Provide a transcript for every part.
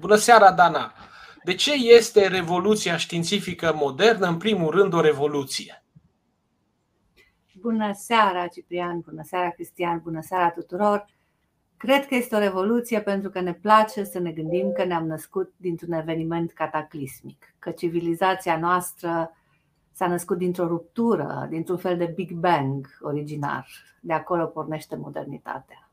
Bună seara, Dana! De ce este revoluția științifică modernă, în primul rând, o revoluție? Bună seara, Ciprian! Bună seara, Cristian! Bună seara tuturor! Cred că este o revoluție pentru că ne place să ne gândim că ne-am născut dintr-un eveniment cataclismic, că civilizația noastră s-a născut dintr-o ruptură, dintr-un fel de Big Bang originar. De acolo pornește modernitatea.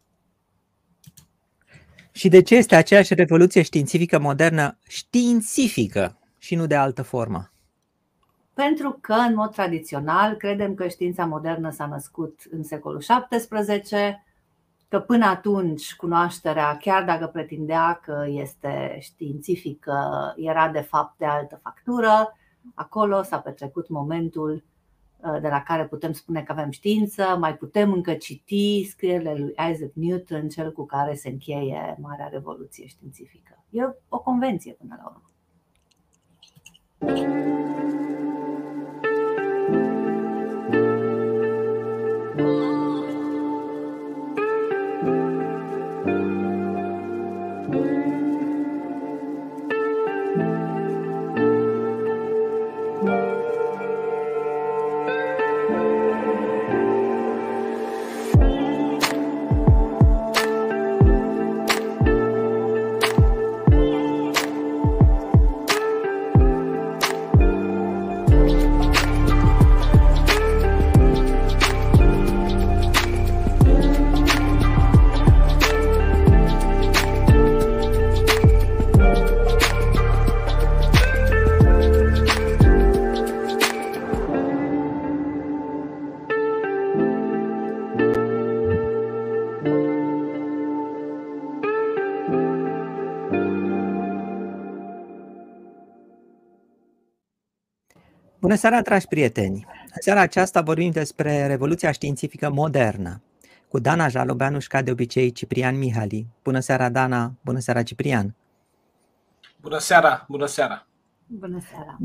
Și de ce este aceeași revoluție științifică modernă științifică și nu de altă formă? Pentru că, în mod tradițional, credem că știința modernă s-a născut în secolul XVII, că până atunci cunoașterea, chiar dacă pretindea că este științifică, era de fapt de altă factură. Acolo s-a petrecut momentul uh, de la care putem spune că avem știință, mai putem încă citi scrierile lui Isaac Newton, cel cu care se încheie Marea Revoluție Științifică. E o convenție până la urmă. Bună seara, dragi prieteni! În seara aceasta vorbim despre Revoluția Științifică Modernă cu Dana Jalobeanu și ca de obicei Ciprian Mihali. Bună seara, Dana! Bună seara, Ciprian! Bună seara! Bună seara! Bună seara!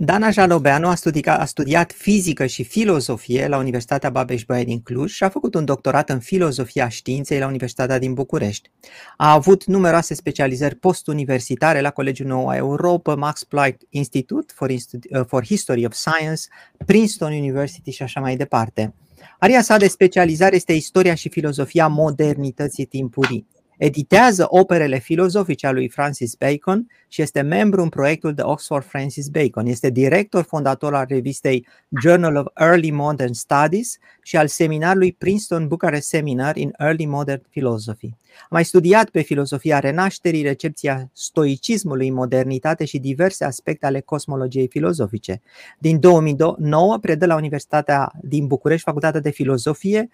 Dana Jalobeanu a studiat, a studiat fizică și filozofie la Universitatea Babeș-Bolyai din Cluj și a făcut un doctorat în filozofia științei la Universitatea din București. A avut numeroase specializări postuniversitare la Colegiul Noua Europa, Max Planck Institute for, Inst- for History of Science, Princeton University și așa mai departe. Aria sa de specializare este istoria și filozofia modernității timpurii. Editează operele filozofice a lui Francis Bacon și este membru în proiectul de Oxford Francis Bacon. Este director fondator al revistei Journal of Early Modern Studies și al seminarului Princeton Bucharest Seminar in Early Modern Philosophy. A mai studiat pe filosofia renașterii, recepția stoicismului, modernitate și diverse aspecte ale cosmologiei filozofice. Din 2009 predă la Universitatea din București, Facultatea de Filozofie,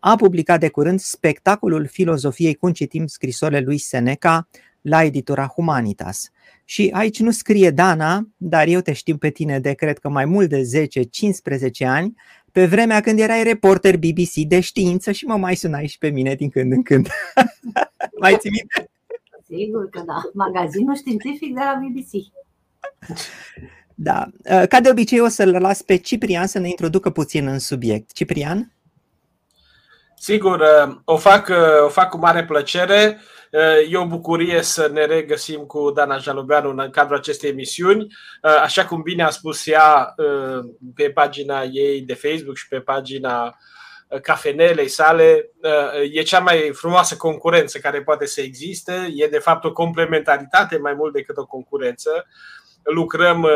a publicat de curând spectacolul filozofiei cum citim scrisorile lui Seneca la editura Humanitas. Și aici nu scrie Dana, dar eu te știu pe tine de cred că mai mult de 10-15 ani, pe vremea când erai reporter BBC de știință și mă mai sunai și pe mine din când în când. mai ții minte? Sigur că da. Magazinul științific de la BBC. Da. Ca de obicei o să-l las pe Ciprian să ne introducă puțin în subiect. Ciprian? Sigur, uh, o fac, uh, o fac cu mare plăcere. Uh, e o bucurie să ne regăsim cu Dana Jalubeanu în cadrul acestei emisiuni. Așa cum bine a spus ea pe pagina ei de Facebook și pe pagina cafenelei sale, e cea mai frumoasă concurență care poate să existe. E de fapt o complementaritate mai mult decât o concurență lucrăm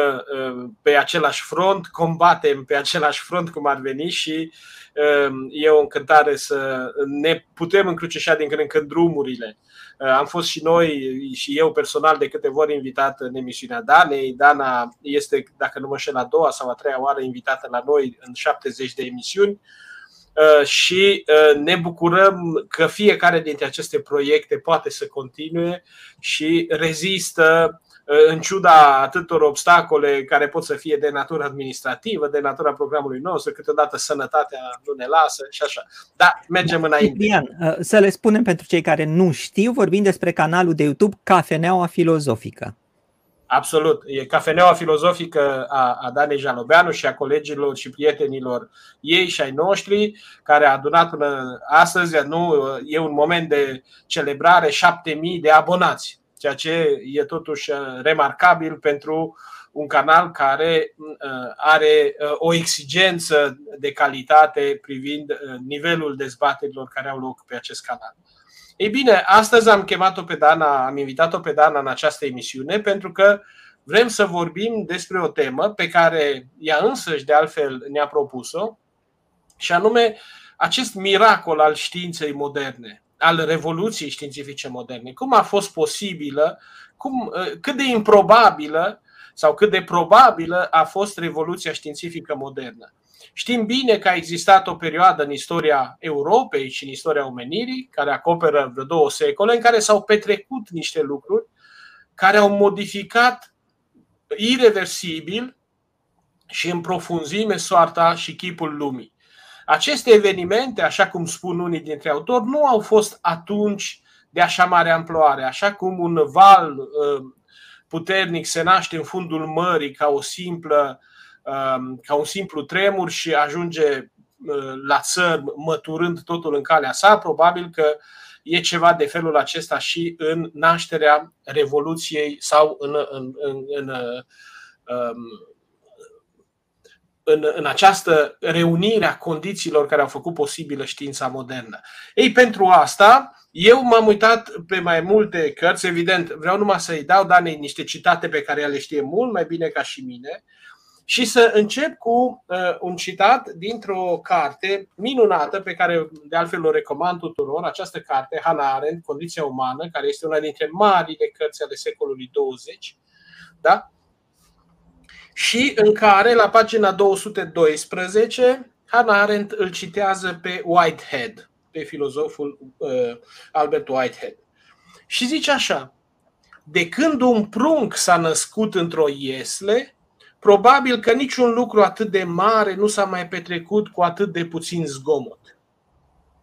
pe același front, combatem pe același front cum ar veni și Ehm, e o încântare să ne putem încrucișa din când în când drumurile. Ehm, am fost și noi și eu personal de câteva ori invitat în emisiunea Danei. Dana este, dacă nu mă șel, a doua sau a treia oară invitată la noi în 70 de emisiuni ehm, și ne bucurăm că fiecare dintre aceste proiecte poate să continue și rezistă în ciuda atâtor obstacole care pot să fie de natură administrativă, de natura programului nostru, câteodată sănătatea nu ne lasă și așa. Da, mergem da, înainte. Ciprian, uh, să le spunem pentru cei care nu știu, vorbim despre canalul de YouTube Cafeneaua Filozofică. Absolut. E cafeneaua filozofică a, a Danei Jalobeanu și a colegilor și prietenilor ei și ai noștri, care a adunat până astăzi, nu, e un moment de celebrare, șapte mii de abonați ceea ce e totuși remarcabil pentru un canal care are o exigență de calitate privind nivelul dezbaterilor care au loc pe acest canal. Ei bine, astăzi am chemat-o pe Dana, am invitat-o pe Dana în această emisiune pentru că vrem să vorbim despre o temă pe care ea însăși de altfel ne-a propus-o și anume acest miracol al științei moderne, al revoluției științifice moderne. Cum a fost posibilă, cum, cât de improbabilă sau cât de probabilă a fost revoluția științifică modernă. Știm bine că a existat o perioadă în istoria Europei și în istoria omenirii, care acoperă vreo două secole, în care s-au petrecut niște lucruri care au modificat irreversibil și în profunzime soarta și chipul lumii. Aceste evenimente, așa cum spun unii dintre autori, nu au fost atunci de așa mare amploare, așa cum un val uh, puternic se naște în fundul mării ca o simplă Um, ca un simplu tremur și ajunge uh, la țăr măturând totul în calea sa, probabil că e ceva de felul acesta și în nașterea Revoluției sau în, în, în, în, um, în, în această reunire a condițiilor care au făcut posibilă știința modernă. Ei, pentru asta, eu m-am uitat pe mai multe cărți, evident, vreau numai să-i dau Danei niște citate pe care ea le știe mult mai bine ca și mine, și să încep cu uh, un citat dintr-o carte minunată pe care de altfel o recomand tuturor, această carte, Hannah Arendt, Condiția umană, care este una dintre marile cărți ale secolului 20, da? Și în care, la pagina 212, Hannah Arendt îl citează pe Whitehead, pe filozoful uh, Albert Whitehead. Și zice așa, de când un prunc s-a născut într-o iesle, Probabil că niciun lucru atât de mare nu s-a mai petrecut cu atât de puțin zgomot.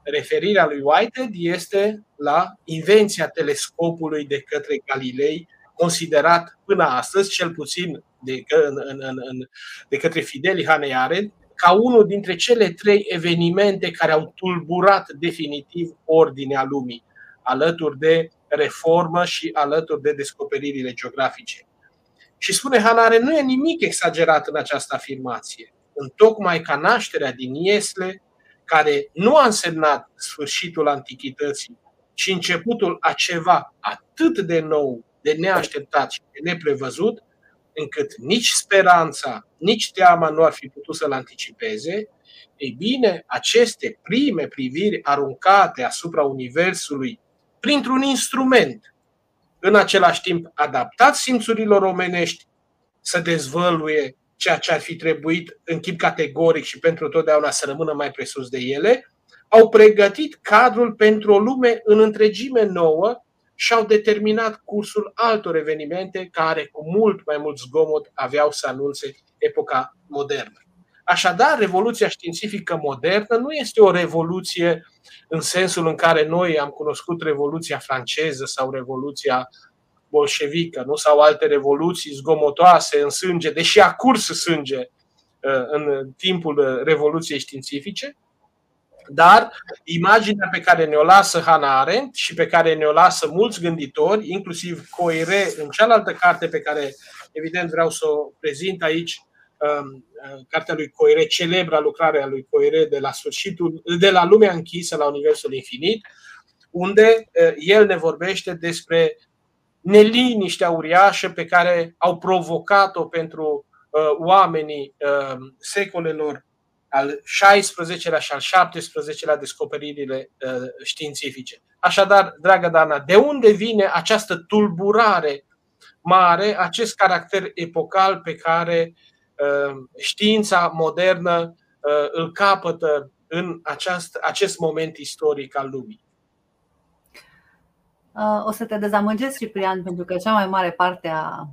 Referirea lui Whitehead este la invenția telescopului de către Galilei, considerat până astăzi, cel puțin de, în, în, în, de către Fideli Hanei Arendt, ca unul dintre cele trei evenimente care au tulburat definitiv ordinea lumii, alături de reformă și alături de descoperirile geografice. Și spune Hanare, nu e nimic exagerat în această afirmație. Întocmai ca nașterea din Iesle, care nu a însemnat sfârșitul antichității, ci începutul a ceva atât de nou, de neașteptat și de neprevăzut, încât nici speranța, nici teama nu ar fi putut să-l anticipeze, ei bine, aceste prime priviri aruncate asupra Universului printr-un instrument în același timp adaptat simțurilor omenești să dezvăluie ceea ce ar fi trebuit în chip categoric și pentru totdeauna să rămână mai presus de ele, au pregătit cadrul pentru o lume în întregime nouă și au determinat cursul altor evenimente care, cu mult mai mult zgomot, aveau să anunțe epoca modernă. Așadar, revoluția științifică modernă nu este o revoluție în sensul în care noi am cunoscut Revoluția franceză sau Revoluția bolșevică, nu? sau alte revoluții zgomotoase în sânge, deși a curs sânge uh, în timpul Revoluției științifice, dar imaginea pe care ne-o lasă Hannah Arendt și pe care ne-o lasă mulți gânditori, inclusiv Coire în cealaltă carte pe care evident vreau să o prezint aici, Um, uh, cartea lui Coire, celebra lucrare a lui Coire de la sfârșitul, de la lumea închisă la Universul Infinit, unde uh, el ne vorbește despre neliniștea uriașă pe care au provocat-o pentru uh, oamenii secolelor al XVI-lea și al XVII-lea descoperirile științifice. Așadar, dragă Dana, de unde vine această tulburare mare, acest caracter epocal pe care uh, Uh, știința modernă uh, îl capătă în aceast, acest moment istoric al lumii. Uh, o să te dezamăgesc, Ciprian, pentru că cea mai mare parte a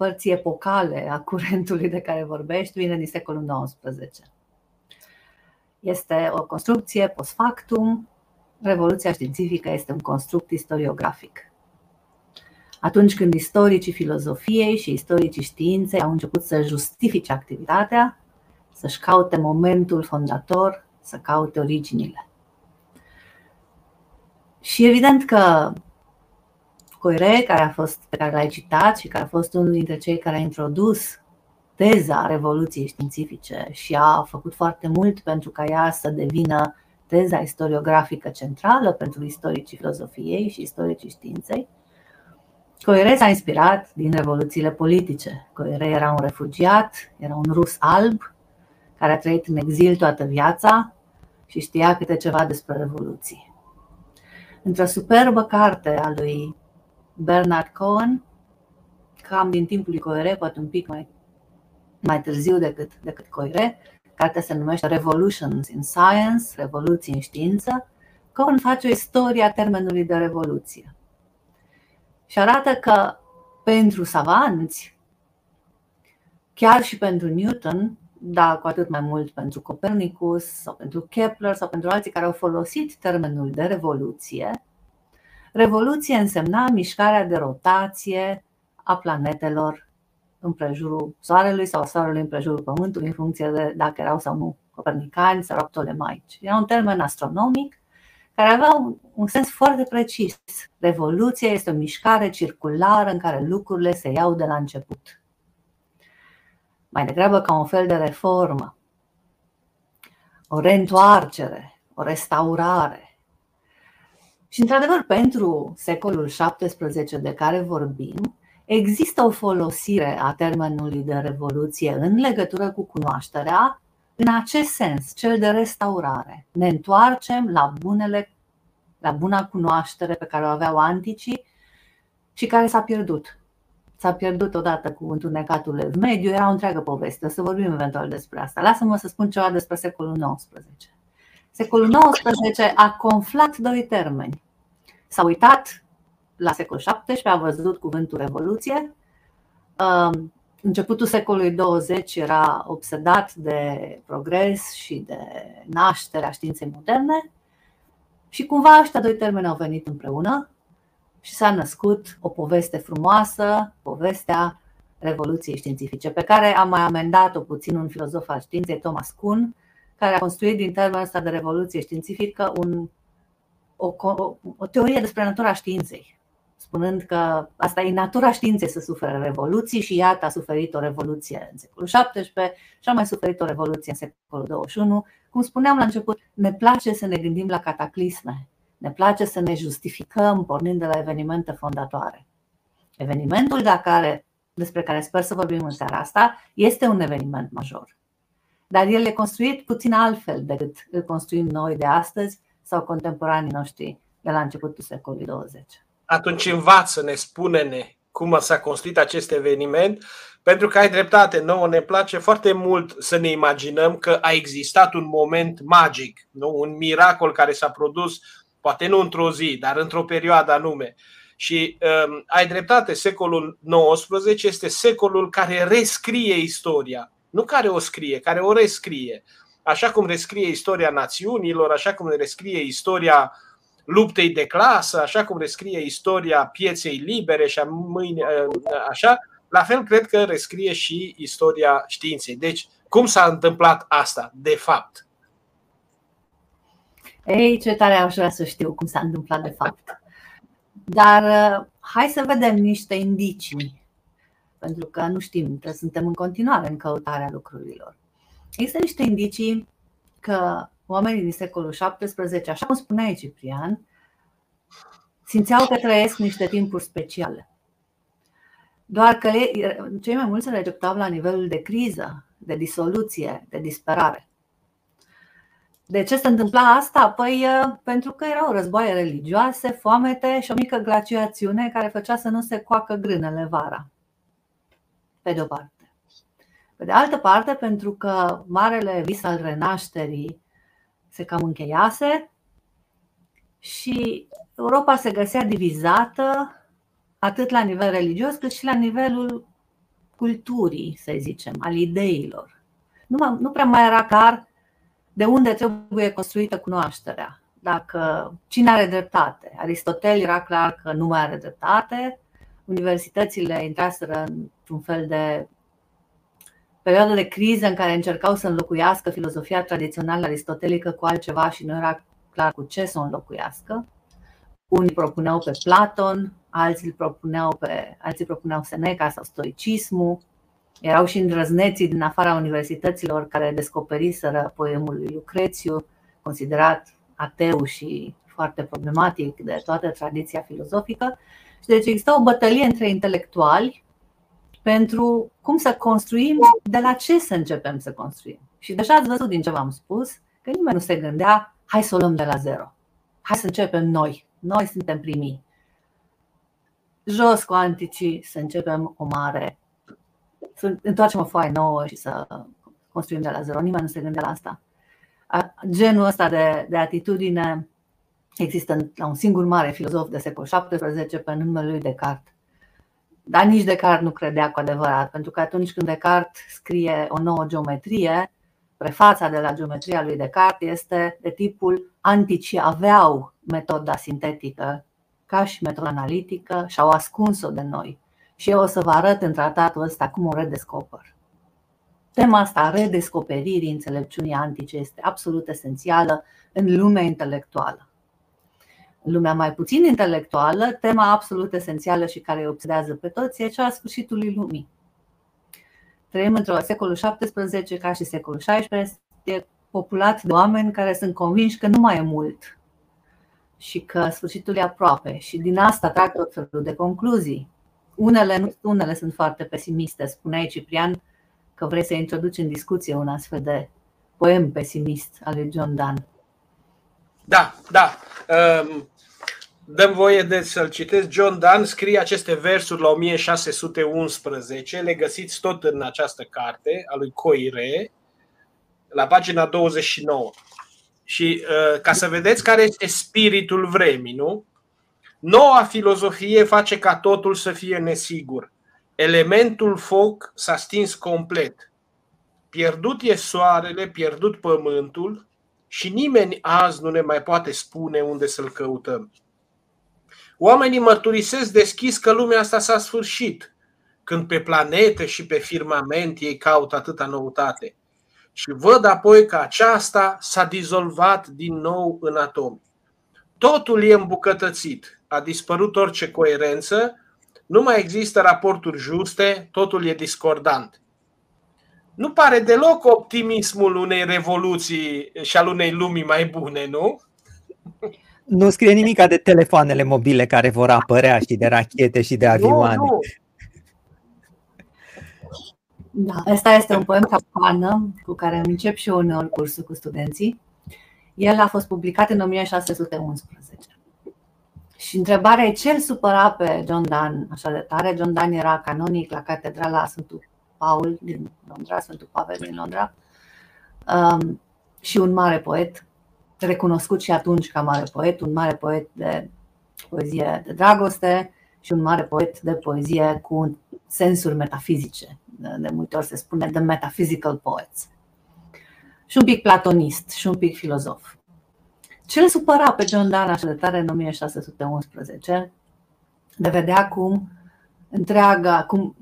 părții epocale a curentului de care vorbești vine din secolul XIX. Este o construcție post factum, revoluția științifică este un construct istoriografic atunci când istoricii filozofiei și istoricii științei au început să justifice activitatea, să-și caute momentul fondator, să caute originile. Și evident că Coire, care a fost, pe care l-ai citat și care a fost unul dintre cei care a introdus teza revoluției științifice și a făcut foarte mult pentru ca ea să devină teza istoriografică centrală pentru istoricii filozofiei și istoricii științei. Coire s-a inspirat din revoluțiile politice. Coire era un refugiat, era un rus alb care a trăit în exil toată viața și știa câte ceva despre revoluții. Într-o superbă carte a lui Bernard Cohen, cam din timpul lui Coire, poate un pic mai, mai târziu decât, decât Coire, cartea se numește Revolutions in Science, Revoluții în știință, Cohen face o istorie a termenului de revoluție. Și arată că pentru savanți, chiar și pentru Newton, dar cu atât mai mult pentru Copernicus sau pentru Kepler sau pentru alții care au folosit termenul de revoluție, revoluție însemna mișcarea de rotație a planetelor în prejurul Soarelui sau a Soarelui în prejurul Pământului, în funcție de dacă erau sau nu copernicani sau ptolemaici. Era un termen astronomic care avea un, un sens foarte precis. Revoluția este o mișcare circulară în care lucrurile se iau de la început. Mai degrabă ca un fel de reformă, o reîntoarcere, o restaurare. Și, într-adevăr, pentru secolul XVII de care vorbim, există o folosire a termenului de revoluție în legătură cu cunoașterea în acest sens, cel de restaurare. Ne întoarcem la bunele, la buna cunoaștere pe care o aveau anticii și care s-a pierdut. S-a pierdut odată cu întunecatul mediu, era o întreagă poveste, o să vorbim eventual despre asta. Lasă-mă să spun ceva despre secolul XIX. Secolul XIX a conflat doi termeni. S-a uitat la secolul XVII, a văzut cuvântul revoluție. Um, începutul secolului 20 era obsedat de progres și de nașterea științei moderne și cumva ăștia doi termeni au venit împreună și s-a născut o poveste frumoasă, povestea Revoluției Științifice, pe care a mai amendat-o puțin un filozof al științei, Thomas Kuhn, care a construit din termenul ăsta de revoluție științifică un, o, o, o teorie despre natura științei spunând că asta e natura științei să sufere revoluții și iată a suferit o revoluție în secolul XVII și a mai suferit o revoluție în secolul XXI. Cum spuneam la început, ne place să ne gândim la cataclisme, ne place să ne justificăm pornind de la evenimente fondatoare. Evenimentul de care, despre care sper să vorbim în seara asta este un eveniment major. Dar el e construit puțin altfel decât îl construim noi de astăzi sau contemporanii noștri de la începutul secolului 20 atunci învață-ne, spune-ne cum s-a construit acest eveniment, pentru că ai dreptate, nouă ne place foarte mult să ne imaginăm că a existat un moment magic, nu? un miracol care s-a produs, poate nu într-o zi, dar într-o perioadă anume. Și um, ai dreptate, secolul XIX este secolul care rescrie istoria, nu care o scrie, care o rescrie. Așa cum rescrie istoria națiunilor, așa cum rescrie istoria uh, luptei de clasă, așa cum rescrie istoria pieței libere și a mâine, așa, la fel cred că rescrie și istoria științei. Deci, cum s-a întâmplat asta, de fapt? Ei, ce tare aș vrea să știu cum s-a întâmplat de fapt. Dar uh, hai să vedem niște indicii, pentru că nu știm, că suntem în continuare în căutarea lucrurilor. Există niște indicii că oamenii din secolul XVII, așa cum spuneai Ciprian, simțeau că trăiesc niște timpuri speciale. Doar că cei mai mulți se rejectau la nivelul de criză, de disoluție, de disperare. De ce se întâmpla asta? Păi pentru că erau războaie religioase, foamete și o mică glaciațiune care făcea să nu se coacă grânele vara. Pe de o parte. Pe de altă parte, pentru că marele vis al renașterii se cam încheiase și Europa se găsea divizată atât la nivel religios cât și la nivelul culturii, să zicem, al ideilor. Nu, nu prea mai era clar de unde trebuie construită cunoașterea. Dacă cine are dreptate. Aristotel era clar că nu mai are dreptate. Universitățile intraseră într-un fel de perioadă de criză în care încercau să înlocuiască filozofia tradițională aristotelică cu altceva și nu era clar cu ce să o înlocuiască. Unii propuneau pe Platon, alții îl propuneau, pe, alții propuneau Seneca sau stoicismul. Erau și îndrăzneții din afara universităților care descoperiseră poemul lui Lucrețiu, considerat ateu și foarte problematic de toată tradiția filozofică. Și deci exista o bătălie între intelectuali pentru cum să construim, de la ce să începem să construim. Și deja ați văzut din ce v-am spus că nimeni nu se gândea, hai să o luăm de la zero. Hai să începem noi. Noi suntem primii. Jos cu anticii, să începem o mare, să întoarcem o foaie nouă și să construim de la zero. Nimeni nu se gândea la asta. Genul ăsta de, de atitudine există la un singur mare filozof de secol XVII pe numele lui Descartes. Dar nici Descartes nu credea cu adevărat, pentru că atunci când Descartes scrie o nouă geometrie, prefața de la geometria lui Descartes este de tipul anticii aveau metoda sintetică ca și metoda analitică și au ascuns-o de noi. Și eu o să vă arăt în tratatul ăsta cum o redescoper. Tema asta a redescoperirii înțelepciunii antice este absolut esențială în lumea intelectuală. În lumea mai puțin intelectuală, tema absolut esențială și care îi obsedează pe toți e cea a sfârșitului lumii. Trăim într-o secolul XVII ca și secolul XVI, este populat de oameni care sunt convinși că nu mai e mult și că sfârșitul e aproape și din asta trag tot felul de concluzii. Unele, unele sunt foarte pesimiste. Spuneai, Ciprian, că vrei să introduci în discuție un astfel de poem pesimist al lui John Donne. Da, da. Um, dăm voie de să-l citesc. John Donne scrie aceste versuri la 1611. Le găsiți tot în această carte a lui Coire, la pagina 29. Și uh, ca să vedeți care este spiritul vremii, nu? Noua filozofie face ca totul să fie nesigur. Elementul foc s-a stins complet. Pierdut e soarele, pierdut pământul și nimeni azi nu ne mai poate spune unde să-l căutăm. Oamenii mărturisesc deschis că lumea asta s-a sfârșit, când pe planete și pe firmament ei caută atâta noutate și văd apoi că aceasta s-a dizolvat din nou în atomi. Totul e îmbucătățit, a dispărut orice coerență, nu mai există raporturi juste, totul e discordant. Nu pare deloc optimismul unei revoluții și al unei lumii mai bune, nu? Nu scrie nimic de telefoanele mobile care vor apărea și de rachete și de avioane. Nu, nu. Da, asta este un poem capană cu care îmi încep și eu uneori cursul cu studenții. El a fost publicat în 1611. Și întrebarea e ce îl supăra pe John Donne așa de tare. John Donne era canonic la catedrala Sfântul Paul din Londra, Sfântul Pavel din Londra um, și un mare poet, recunoscut și atunci ca mare poet, un mare poet de poezie de dragoste și un mare poet de poezie cu sensuri metafizice de multe ori se spune The Metaphysical Poets. Și un pic platonist și un pic filozof. Ce îl supăra pe John Donne așa de tare în 1611 de vedea cum întreaga, cum, cum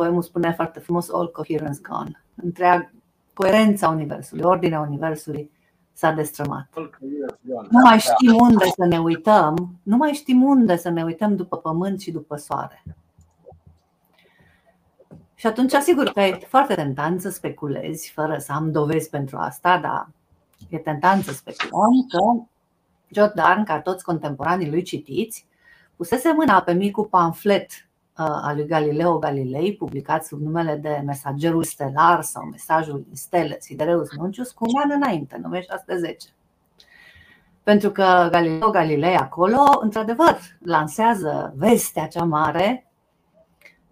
poemul spune foarte frumos, all coherence gone, întreaga coerența Universului, ordinea Universului s-a destrămat. Nu mai știm unde să ne uităm, nu mai știm unde să ne uităm după pământ și după soare. Și atunci, sigur că e foarte tentant să speculezi, fără să am dovezi pentru asta, dar e tentant să speculăm că Jordan, ca toți contemporanii lui citiți, pusese mâna pe micul pamflet uh, al lui Galileo Galilei, publicat sub numele de Mesagerul Stelar sau Mesajul din Stele, Sidereus Nuncius, cu un an înainte, în 1610. Pentru că Galileo Galilei acolo, într-adevăr, lansează vestea cea mare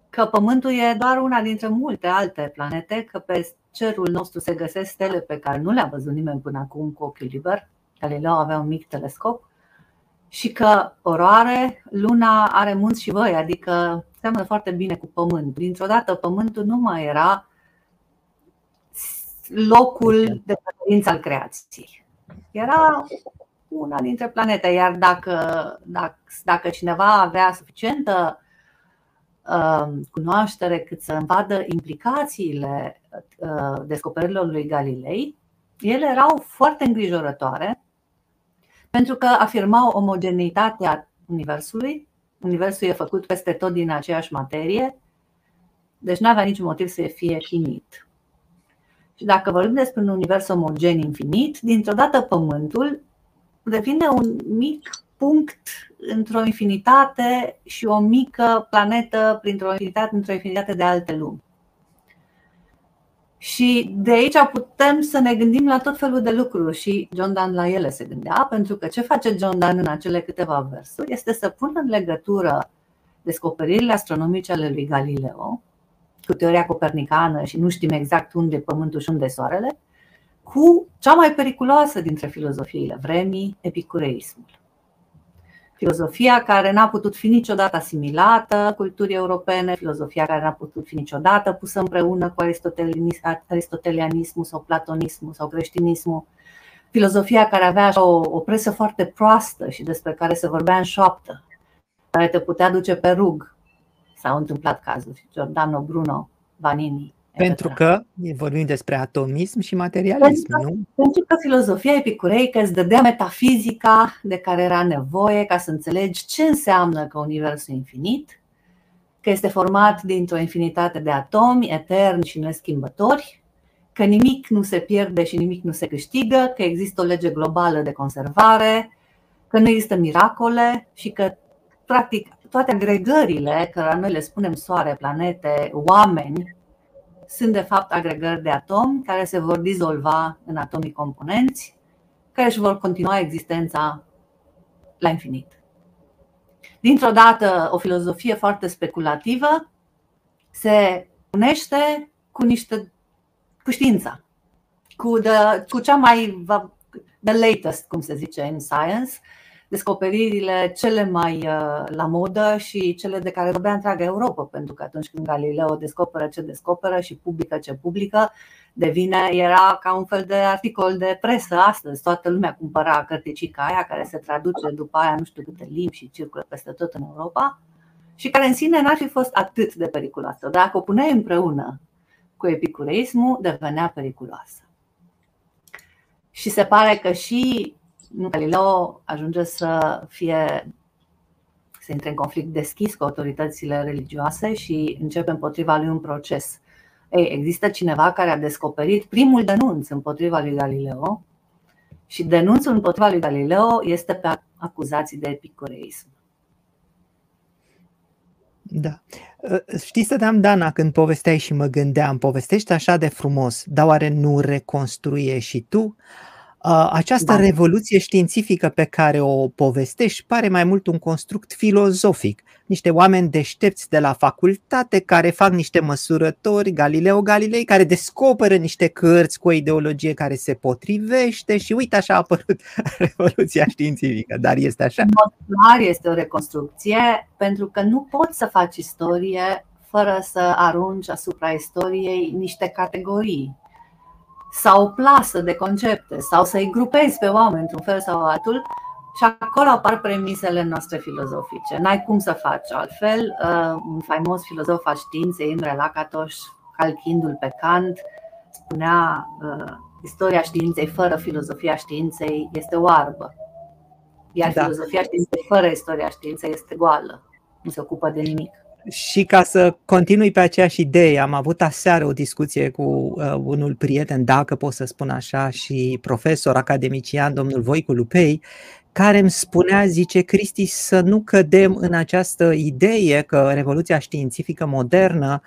că Pământul e doar una dintre multe alte planete, că pe cerul nostru se găsesc stele pe care nu le-a văzut nimeni până acum cu ochiul liber. Galileo avea un mic telescop și că oroare, luna are munți și văi, adică seamănă foarte bine cu Pământ. Dintr-o dată Pământul nu mai era locul de preferință al creației. Era una dintre planete, iar dacă, dacă, dacă cineva avea suficientă Um, cunoaștere cât să vadă implicațiile uh, descoperirilor lui Galilei, ele erau foarte îngrijorătoare pentru că afirmau omogeneitatea Universului Universul e făcut peste tot din aceeași materie, deci nu avea niciun motiv să fie finit. Și dacă vorbim despre un univers omogen infinit, dintr-o dată Pământul devine un mic punct într-o infinitate și o mică planetă printr-o infinitate, într-o infinitate de alte lumi. Și de aici putem să ne gândim la tot felul de lucruri și John Donne la ele se gândea, pentru că ce face John Donne în acele câteva versuri este să pună în legătură descoperirile astronomice ale lui Galileo cu teoria copernicană și nu știm exact unde e Pământul și unde e Soarele, cu cea mai periculoasă dintre filozofiile vremii, epicureismul. Filozofia care n-a putut fi niciodată asimilată culturii europene, filozofia care n-a putut fi niciodată pusă împreună cu aristotelianismul sau platonismul sau creștinismul, filozofia care avea așa o, o presă foarte proastă și despre care se vorbea în șoaptă, care te putea duce pe rug. S-au întâmplat cazuri. Giordano Bruno, Vanini, pentru că vorbim despre atomism și materialism, pentru, nu? Pentru că filozofia epicureică îți dădea metafizica de care era nevoie ca să înțelegi ce înseamnă că universul infinit, că este format dintr-o infinitate de atomi eterni și neschimbători, că nimic nu se pierde și nimic nu se câștigă, că există o lege globală de conservare, că nu există miracole și că, practic, toate agregările, care noi le spunem soare, planete, oameni, sunt de fapt agregări de atomi care se vor dizolva în atomii componenți, care își vor continua existența la infinit. Dintr-o dată, o filozofie foarte speculativă se unește cu niște cu știința, cu, the, cu cea mai the latest, cum se zice în science, descoperirile cele mai uh, la modă și cele de care vorbea întreaga Europa, pentru că atunci când Galileo descoperă ce descoperă și publică ce publică, devine, era ca un fel de articol de presă astăzi. Toată lumea cumpăra cărticica aia care se traduce după aia nu știu câte limbi și circulă peste tot în Europa și care în sine n-ar fi fost atât de periculoasă. Dacă o puneai împreună cu epicureismul, devenea periculoasă. Și se pare că și Galileo ajunge să fie să intre în conflict deschis cu autoritățile religioase și începe împotriva lui un proces. Ei, există cineva care a descoperit primul denunț împotriva lui Galileo și denunțul împotriva lui Galileo este pe acuzații de epicureism. Da. Știi, stăteam, Dana, când povesteai și mă gândeam, povestești așa de frumos, dar oare nu reconstruie și tu această da. revoluție științifică pe care o povestești pare mai mult un construct filozofic. Niște oameni deștepți de la facultate care fac niște măsurători, Galileo Galilei, care descoperă niște cărți cu o ideologie care se potrivește și uite așa a apărut revoluția științifică, dar este așa. În mod clar este o reconstrucție pentru că nu poți să faci istorie fără să arunci asupra istoriei niște categorii sau o plasă de concepte sau să-i grupezi pe oameni într-un fel sau altul și acolo apar premisele noastre filozofice. N-ai cum să faci altfel. Uh, un faimos filozof al științei, Imre Lakatos, calchindu-l pe Kant, spunea uh, istoria științei fără filozofia științei este oarbă. Iar da. filozofia științei fără istoria științei este goală. Nu se ocupă de nimic. Și ca să continui pe aceeași idee, am avut aseară o discuție cu uh, unul prieten, dacă pot să spun așa, și profesor academician, domnul Voicu Lupei, care îmi spunea, zice Cristi, să nu cădem în această idee că revoluția științifică modernă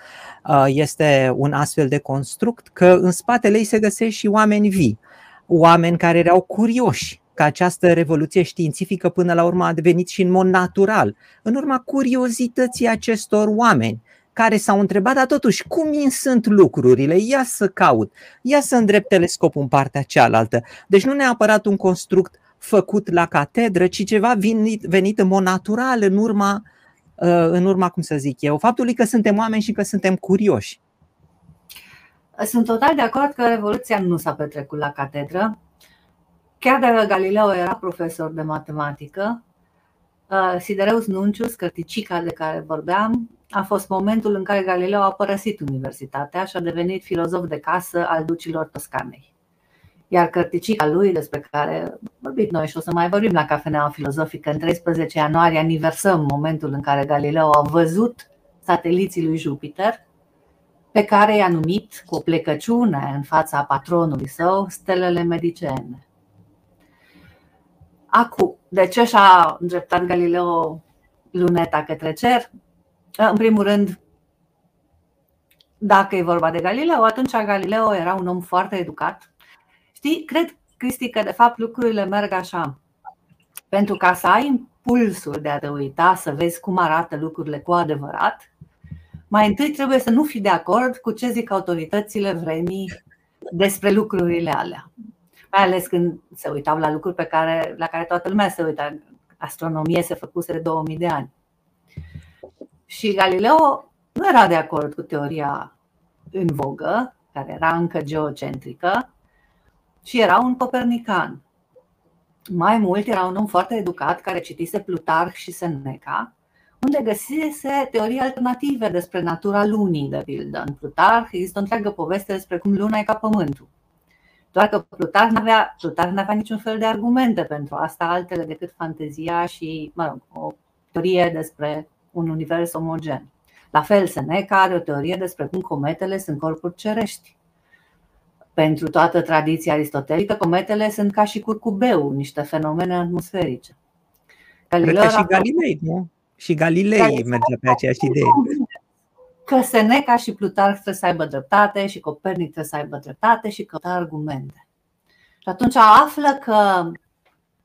uh, este un astfel de construct, că în spatele ei se găsesc și oameni vii, oameni care erau curioși că această revoluție științifică până la urmă a devenit și în mod natural, în urma curiozității acestor oameni care s-au întrebat, dar totuși, cum îmi sunt lucrurile? Ia să caut, ia să îndrept telescopul în partea cealaltă. Deci nu neapărat un construct făcut la catedră, ci ceva venit, venit în mod natural în urma, uh, în urma, cum să zic eu, faptului că suntem oameni și că suntem curioși. Sunt total de acord că Revoluția nu s-a petrecut la catedră. Chiar dacă Galileo era profesor de matematică, uh, Sidereus Nuncius, cărticica de care vorbeam, a fost momentul în care Galileo a părăsit universitatea și a devenit filozof de casă al ducilor Toscanei. Iar cărticica lui, despre care vorbit noi și o să mai vorbim la Cafeneaua Filozofică. În 13 ianuarie aniversăm momentul în care Galileo a văzut sateliții lui Jupiter, pe care i-a numit cu o plecăciune în fața patronului său stelele medicene. Acum, de ce și-a îndreptat Galileo luneta către cer? În primul rând, dacă e vorba de Galileo, atunci Galileo era un om foarte educat. Știi, cred, Cristi, că de fapt lucrurile merg așa. Pentru ca să ai impulsul de a te uita, să vezi cum arată lucrurile cu adevărat, mai întâi trebuie să nu fii de acord cu ce zic autoritățile vremii despre lucrurile alea. Mai ales când se uitau la lucruri pe care, la care toată lumea se uita. Astronomie se făcuse de 2000 de ani. Și Galileo nu era de acord cu teoria în vogă, care era încă geocentrică, și era un copernican. Mai mult, era un om foarte educat care citise Plutarh și Seneca, unde găsise teorii alternative despre natura lunii, de pildă. În Plutarh există o întreagă poveste despre cum luna e ca pământul. Doar că Plutarh nu avea, Plutarh avea niciun fel de argumente pentru asta, altele decât fantezia și, mă rog, o teorie despre un univers omogen. La fel, Seneca are o teorie despre cum cometele sunt corpuri cerești. Pentru toată tradiția aristotelică, cometele sunt ca și curcubeu, niște fenomene atmosferice. Cred că și Galilei, nu? Și Galilei merge pe aceeași idee. Că Seneca și Plutarh trebuie să aibă dreptate și Copernic trebuie să aibă dreptate și că argumente. Și atunci află că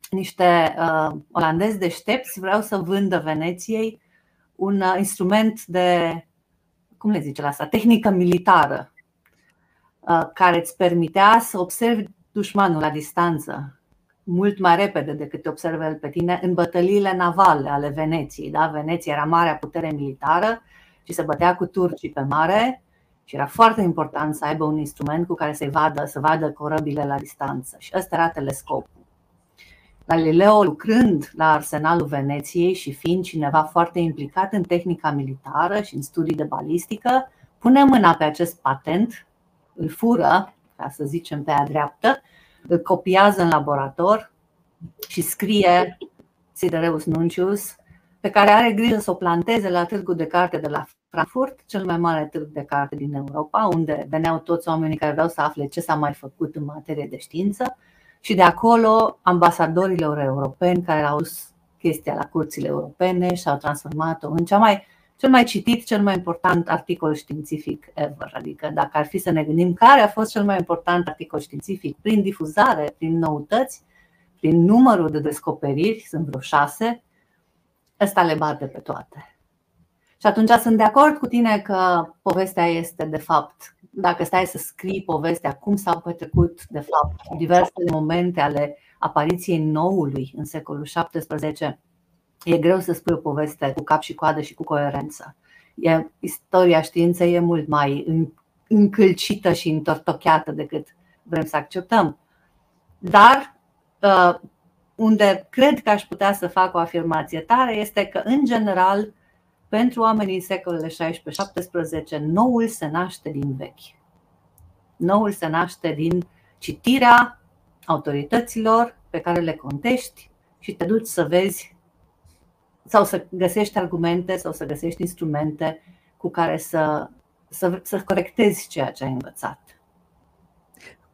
niște uh, olandezi deștepți vreau să vândă Veneției un uh, instrument de, cum le zice la asta, tehnică militară uh, care îți permitea să observi dușmanul la distanță mult mai repede decât te observă el pe tine în bătăliile navale ale Veneției. Da? Veneția era marea putere militară și se bătea cu turcii pe mare și era foarte important să aibă un instrument cu care să vadă, să vadă corăbile la distanță. Și ăsta era telescopul. Galileo, lucrând la arsenalul Veneției și fiind cineva foarte implicat în tehnica militară și în studii de balistică, pune mâna pe acest patent, îl fură, ca să zicem pe a dreaptă, îl copiază în laborator și scrie Sidereus Nuncius, pe care are grijă să o planteze la târgul de carte de la Frankfurt, cel mai mare târg de carte din Europa, unde veneau toți oamenii care vreau să afle ce s-a mai făcut în materie de știință și de acolo ambasadorilor europeni care au chestia la curțile europene și au transformat-o în cea mai, cel mai citit, cel mai important articol științific ever. Adică dacă ar fi să ne gândim care a fost cel mai important articol științific prin difuzare, prin noutăți, prin numărul de descoperiri, sunt vreo șase, ăsta le bate pe toate. Și atunci sunt de acord cu tine că povestea este de fapt dacă stai să scrii povestea, cum s-au petrecut, de fapt, diversele momente ale apariției noului în secolul XVII, e greu să spui o poveste cu cap și coadă și cu coerență. E, istoria științei e mult mai încălcită și întortocheată decât vrem să acceptăm. Dar uh, unde cred că aș putea să fac o afirmație tare este că, în general, pentru oamenii în secolele 16-17, noul se naște din vechi. Noul se naște din citirea autorităților pe care le contești și te duci să vezi sau să găsești argumente sau să găsești instrumente cu care să, să, să corectezi ceea ce ai învățat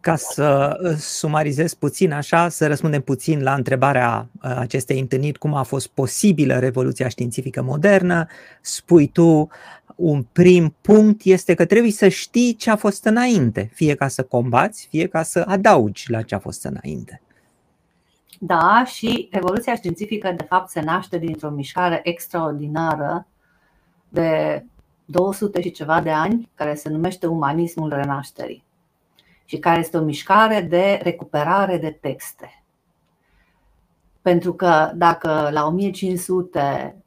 ca să uh, sumarizez puțin așa, să răspundem puțin la întrebarea uh, acestei întâlniri, cum a fost posibilă revoluția științifică modernă, spui tu, un prim punct este că trebuie să știi ce a fost înainte, fie ca să combați, fie ca să adaugi la ce a fost înainte. Da, și revoluția științifică de fapt se naște dintr-o mișcare extraordinară de 200 și ceva de ani, care se numește umanismul renașterii și care este o mișcare de recuperare de texte. Pentru că dacă la 1500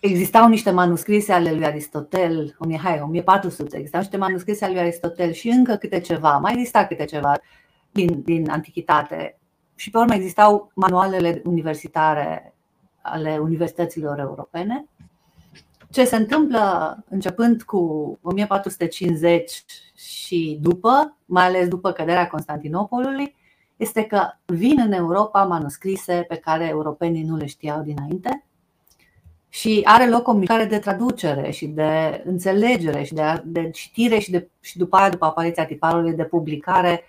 existau niște manuscrise ale lui Aristotel, hai, 1400, existau niște manuscrise ale lui Aristotel și încă câte ceva, mai exista câte ceva din, din antichitate. Și pe urmă existau manualele universitare ale universităților europene ce se întâmplă începând cu 1450 și după, mai ales după căderea Constantinopolului, este că vin în Europa manuscrise pe care europenii nu le știau dinainte și are loc o mișcare de traducere și de înțelegere și de, de citire și, de, și după aia, după apariția tiparului, de publicare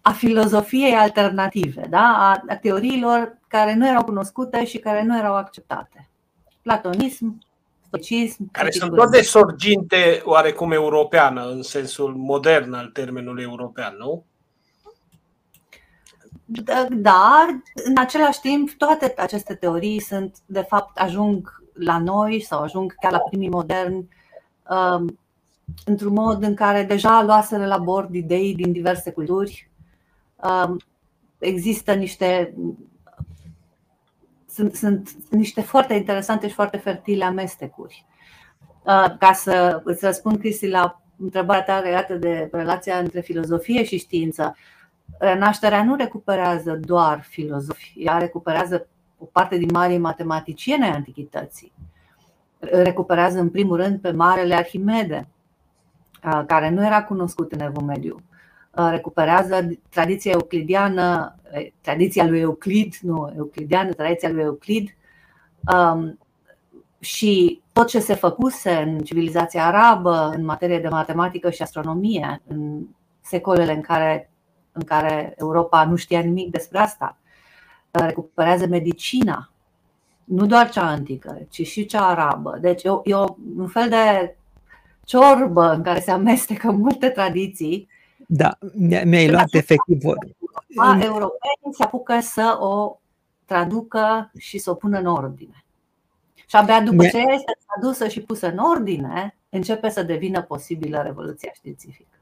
a filozofiei alternative, da? a, a teoriilor care nu erau cunoscute și care nu erau acceptate. Platonism, stoicism. Care sunt tot de sorginte oarecum europeană, în sensul modern al termenului european, nu? Dar, în același timp, toate aceste teorii sunt, de fapt, ajung la noi sau ajung chiar la primii moderni um, într-un mod în care deja luaseră la bord idei din diverse culturi. Um, există niște sunt, sunt niște foarte interesante și foarte fertile amestecuri. Uh, ca să îți răspund, Cristi, la întrebarea ta legată de relația între filozofie și știință, renașterea nu recuperează doar filozofi, ea recuperează o parte din marii matematicieni ai antichității. Recuperează în primul rând pe Marele Arhimede, care nu era cunoscut în Evul Mediu. Recuperează tradiția euclidiană, tradiția lui Euclid, nu euclidiană, tradiția lui Euclid și tot ce se făcuse în civilizația arabă în materie de matematică și astronomie, în secolele în care în care Europa nu știa nimic despre asta. Recuperează medicina, nu doar cea antică, ci și cea arabă. Deci e, e un fel de ciorbă în care se amestecă multe tradiții. Da, mi-ai luat efectiv Europenii se apucă să o traducă și să o pună în ordine. Și abia după ce este tradusă și pusă în ordine, începe să devină posibilă revoluția științifică.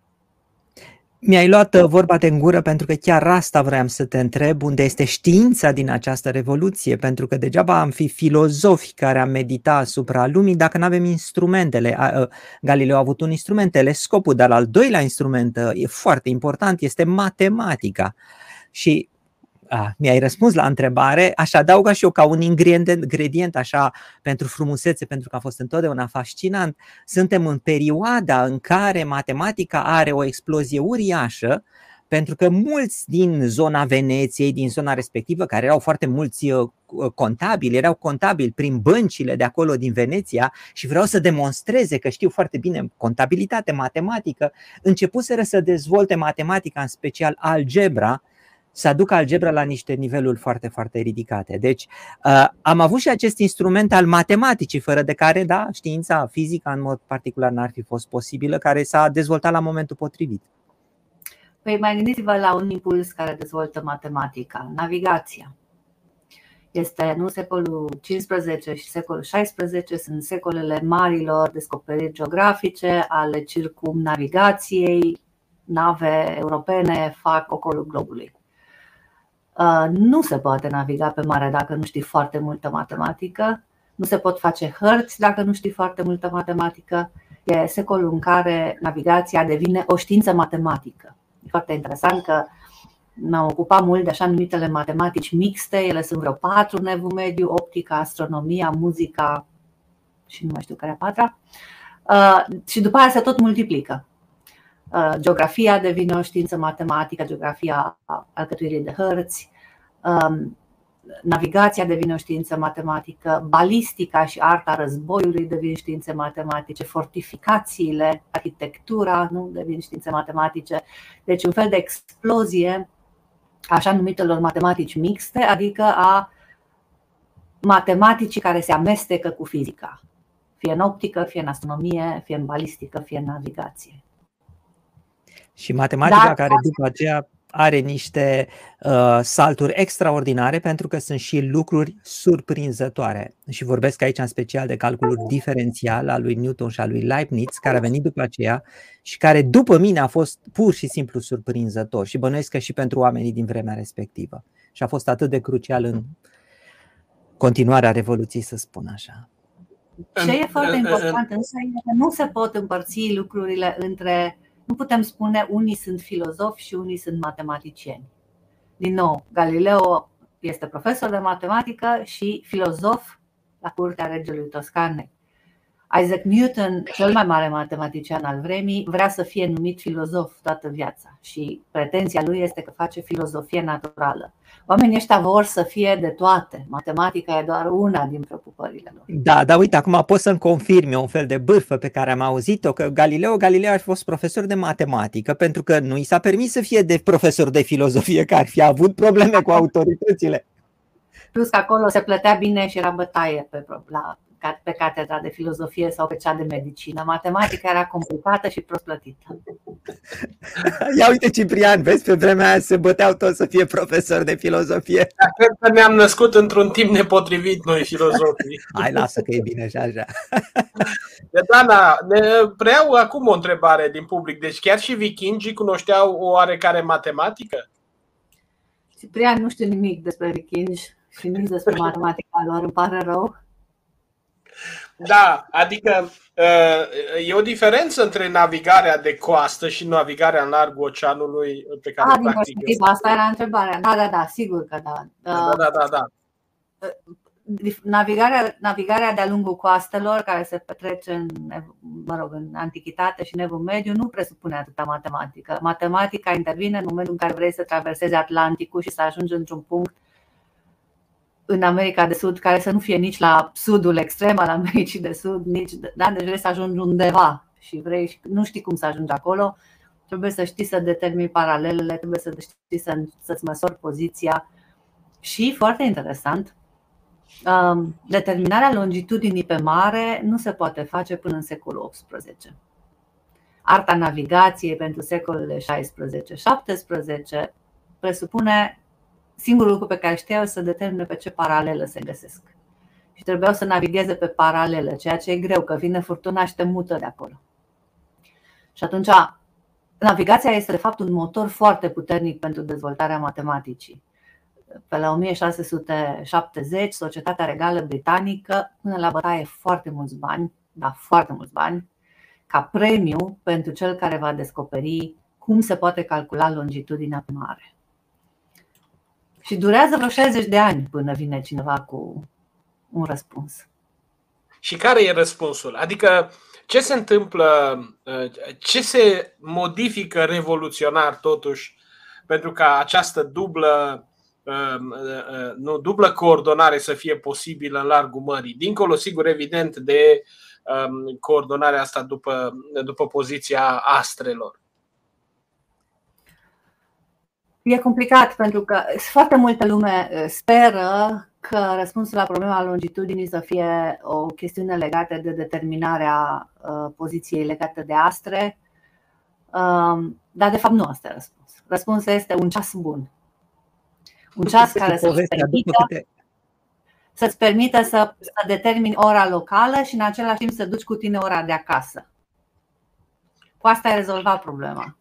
Mi-ai luat uh, vorba de în gură pentru că chiar asta vreau să te întreb, unde este știința din această revoluție, pentru că degeaba am fi filozofi care am medita asupra lumii dacă nu avem instrumentele. Uh, Galileo a avut un instrument, telescopul, dar al doilea instrument uh, e foarte important, este matematica. Și Ah, mi-ai răspuns la întrebare, aș adauga și eu ca un ingredient așa pentru frumusețe, pentru că a fost întotdeauna fascinant. Suntem în perioada în care matematica are o explozie uriașă, pentru că mulți din zona Veneției, din zona respectivă, care erau foarte mulți uh, contabili, erau contabili prin băncile de acolo din Veneția și vreau să demonstreze că știu foarte bine contabilitate, matematică, începuseră să dezvolte matematica, în special algebra, să aducă algebra la niște niveluri foarte, foarte ridicate. Deci uh, am avut și acest instrument al matematicii, fără de care, da, știința, fizica în mod particular n-ar fi fost posibilă, care s-a dezvoltat la momentul potrivit. Păi mai gândiți-vă la un impuls care dezvoltă matematica, navigația. Este nu secolul 15 și secolul 16 sunt secolele marilor descoperiri geografice ale circumnavigației, nave europene fac ocolul globului. Uh, nu se poate naviga pe mare dacă nu știi foarte multă matematică, nu se pot face hărți dacă nu știi foarte multă matematică. E secolul în care navigația devine o știință matematică. E foarte interesant că m-am ocupat mult de așa numitele matematici mixte, ele sunt vreo patru în evul mediu, optica, astronomia, muzica și nu mai știu care a patra. Uh, și după aia se tot multiplică. Uh, geografia devine o știință matematică, geografia alcătuirii de hărți, um, navigația devine o știință matematică, balistica și arta războiului devin științe matematice, fortificațiile, arhitectura nu devin științe matematice. Deci un fel de explozie așa numitelor matematici mixte, adică a matematicii care se amestecă cu fizica, fie în optică, fie în astronomie, fie în balistică, fie în navigație. Și matematica Dar, care după aceea are niște uh, salturi extraordinare pentru că sunt și lucruri surprinzătoare. Și vorbesc aici în special de calculul diferențial al lui Newton și al lui Leibniz, care a venit după aceea și care după mine a fost pur și simplu surprinzător și bănuiesc că și pentru oamenii din vremea respectivă. Și a fost atât de crucial în continuarea Revoluției, să spun așa. Ce e foarte important însă e că nu se pot împărți lucrurile între nu putem spune unii sunt filozofi și unii sunt matematicieni. Din nou, Galileo este profesor de matematică și filozof la curtea regelui Toscanei. Isaac Newton, cel mai mare matematician al vremii, vrea să fie numit filozof toată viața și pretenția lui este că face filozofie naturală. Oamenii ăștia vor să fie de toate. Matematica e doar una din preocupările lor. Da, dar uite, acum pot să-mi confirmi un fel de bârfă pe care am auzit-o, că Galileo Galileo a fost profesor de matematică pentru că nu i s-a permis să fie de profesor de filozofie, că ar fi avut probleme cu autoritățile. Plus că acolo se plătea bine și era bătaie pe, la pe catedra de filozofie sau pe cea de medicină. Matematica era complicată și prost plătită. Ia uite, Ciprian, vezi, pe vremea aia se băteau toți să fie profesor de filozofie. Da, cred că ne-am născut într-un timp nepotrivit noi filozofii. Hai, lasă că e bine și așa. De Dana, ne preiau acum o întrebare din public. Deci chiar și vikingii cunoșteau o oarecare matematică? Ciprian, nu știu nimic despre vikingi și nici despre matematica lor, îmi pare rău. Da, adică uh, e o diferență între navigarea de coastă și navigarea în largul oceanului pe care A, o practică. Asta era întrebarea. Da, da, da, sigur că da. Da, da, da. da. Uh, navigarea, navigarea de-a lungul coastelor, care se petrece în, mă rog, în antichitate și în evul mediu, nu presupune atâta matematică. Matematica intervine în momentul în care vrei să traversezi Atlanticul și să ajungi într-un punct în America de Sud care să nu fie nici la sudul extrem al Americii de Sud, nici, da, deci vrei să ajungi undeva și vrei, nu știi cum să ajungi acolo, trebuie să știi să determini paralelele, trebuie să știi să, să-ți măsori poziția și, foarte interesant, um, determinarea longitudinii pe mare nu se poate face până în secolul XVIII. Arta navigației pentru secolele 16-17 presupune singurul lucru pe care știau să determine pe ce paralelă se găsesc. Și trebuiau să navigheze pe paralelă, ceea ce e greu, că vine furtuna și te mută de acolo. Și atunci, navigația este de fapt un motor foarte puternic pentru dezvoltarea matematicii. Pe la 1670, Societatea Regală Britanică pune la bătaie foarte mulți bani, da, foarte mulți bani, ca premiu pentru cel care va descoperi cum se poate calcula longitudinea pe mare. Și durează vreo 60 de ani până vine cineva cu un răspuns. Și care e răspunsul? Adică ce se întâmplă, ce se modifică revoluționar totuși pentru ca această dublă nu, dublă coordonare să fie posibilă în largul mării. Dincolo, sigur, evident, de coordonarea asta după, după poziția astrelor. E complicat pentru că foarte multă lume uh, speră că răspunsul la problema longitudinii să fie o chestiune legată de determinarea uh, poziției legate de astre, um, dar de fapt nu asta e răspuns. Răspunsul este un ceas bun. Un ceas care să-ți permită, să-ți permită să, să determini ora locală și în același timp să duci cu tine ora de acasă. Cu asta ai rezolvat problema.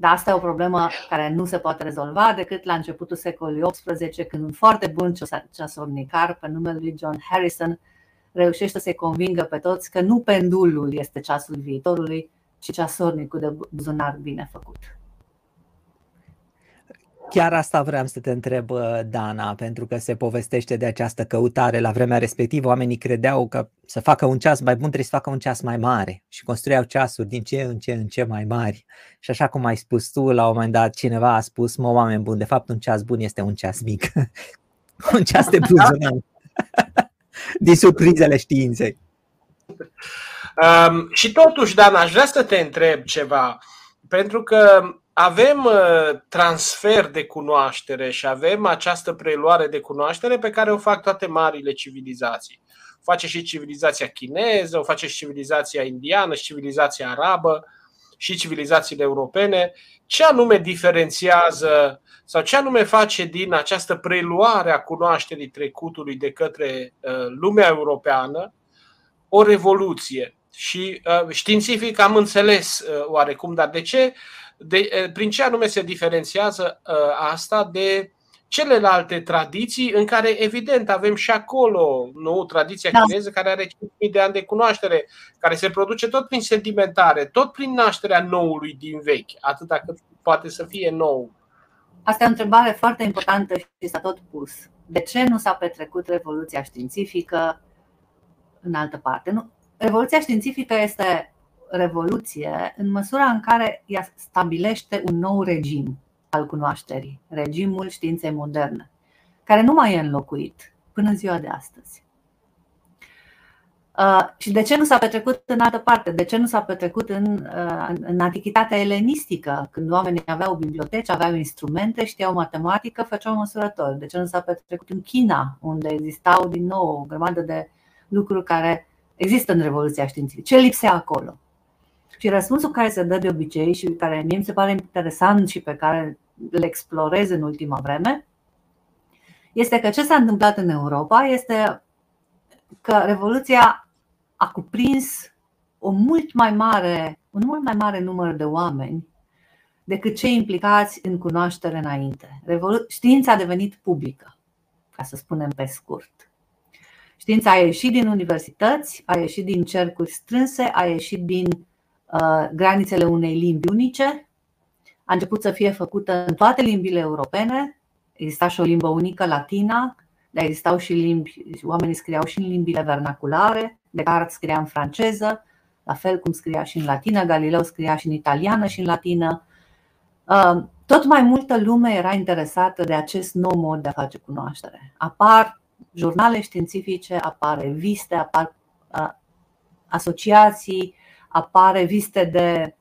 Dar asta e o problemă care nu se poate rezolva decât la începutul secolului XVIII, când un foarte bun ceasornicar pe numele lui John Harrison reușește să-i convingă pe toți că nu pendulul este ceasul viitorului, ci ceasornicul de buzunar bine făcut. Chiar asta vreau să te întreb, Dana, pentru că se povestește de această căutare. La vremea respectivă, oamenii credeau că să facă un ceas mai bun trebuie să facă un ceas mai mare și construiau ceasuri din ce în ce în ce mai mari. Și așa cum ai spus tu, la un moment dat cineva a spus, mă, oameni buni, de fapt un ceas bun este un ceas mic. un ceas de buzunar. din surprizele științei. Um, și totuși, Dan, aș vrea să te întreb ceva. Pentru că avem uh, transfer de cunoaștere și avem această preluare de cunoaștere pe care o fac toate marile civilizații. O face și civilizația chineză, o face și civilizația indiană, și civilizația arabă și civilizațiile europene. Ce anume diferențiază sau ce anume face din această preluare a cunoașterii trecutului de către uh, lumea europeană o revoluție? Și uh, științific am înțeles oarecum, dar de ce de, prin ce anume se diferențiază asta de celelalte tradiții în care, evident, avem și acolo nu, tradiția da. chineză care are 5.000 de ani de cunoaștere, care se produce tot prin sedimentare, tot prin nașterea noului din vechi, atâta cât poate să fie nou. Asta e o întrebare foarte importantă și s-a tot pus. De ce nu s-a petrecut revoluția științifică în altă parte? Nu, revoluția științifică este revoluție în măsura în care ea stabilește un nou regim al cunoașterii, regimul științei moderne, care nu mai e înlocuit până în ziua de astăzi. Uh, și de ce nu s-a petrecut în altă parte? De ce nu s-a petrecut în, uh, în antichitatea elenistică, când oamenii aveau biblioteci, aveau instrumente, știau matematică, făceau măsurători? De ce nu s-a petrecut în China, unde existau din nou o grămadă de lucruri care există în Revoluția Științifică? Ce lipsea acolo? Și răspunsul care se dă de obicei și care mie mi se pare interesant și pe care îl explorez în ultima vreme, este că ce s-a întâmplat în Europa este că Revoluția a cuprins o mult mai mare, un mult mai mare număr de oameni decât cei implicați în cunoaștere înainte. Revolu- știința a devenit publică, ca să spunem pe scurt. Știința a ieșit din universități, a ieșit din cercuri strânse, a ieșit din uh, granițele unei limbi unice, a început să fie făcută în toate limbile europene, exista și o limbă unică latina, dar existau și limbi, oamenii scriau și în limbile vernaculare, Descartes scria în franceză, la fel cum scria și în latină, Galileu scria și în italiană și în latină. Uh, tot mai multă lume era interesată de acest nou mod de a face cunoaștere. Apar jurnale științifice, apar reviste, apar uh, asociații, apar reviste de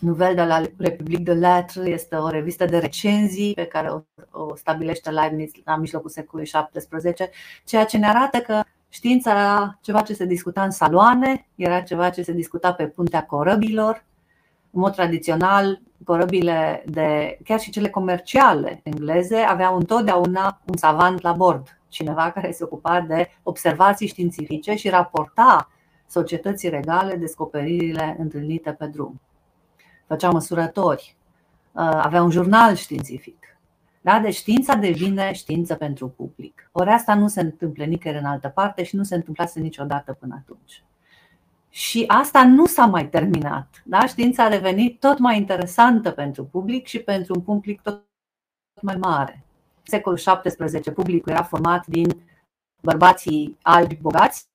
Nouvelle de la Republic de Lettres este o revistă de recenzii pe care o, o stabilește Leibniz la mijlocul secolului XVII, ceea ce ne arată că Știința era ceva ce se discuta în saloane, era ceva ce se discuta pe puntea corăbilor. În mod tradițional, corăbile de, chiar și cele comerciale engleze, aveau întotdeauna un savant la bord, cineva care se ocupa de observații științifice și raporta societății regale descoperirile întâlnite pe drum. Făcea măsurători, avea un jurnal științific. Da? Deci știința devine știință pentru public. Ori asta nu se întâmplă nicăieri în altă parte și nu se întâmplase niciodată până atunci. Și asta nu s-a mai terminat. Da? Știința a devenit tot mai interesantă pentru public și pentru un public tot mai mare. În secolul XVII publicul era format din bărbații albi bogați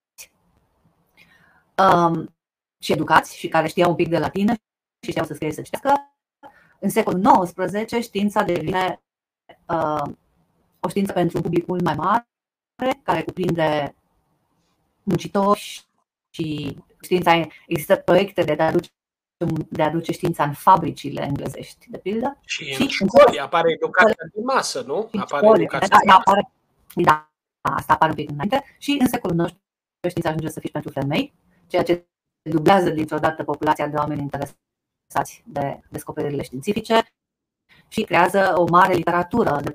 um, și educați și care știau un pic de latină și știau să scrie să citească. În secolul XIX știința devine uh, o știință pentru un public mult mai mare, care cuprinde muncitori și știința. Există proiecte de a aduce de a aduce știința în fabricile englezești, de pildă. Și, și în școli apare educația de masă, nu? Apare școli, educația da, de masă. Apare, da, asta apare un pic înainte. Și în secolul XIX știința ajunge să fie pentru femei, ceea ce dublează dintr-o dată populația de oameni interesați de descoperirile științifice și creează o mare literatură de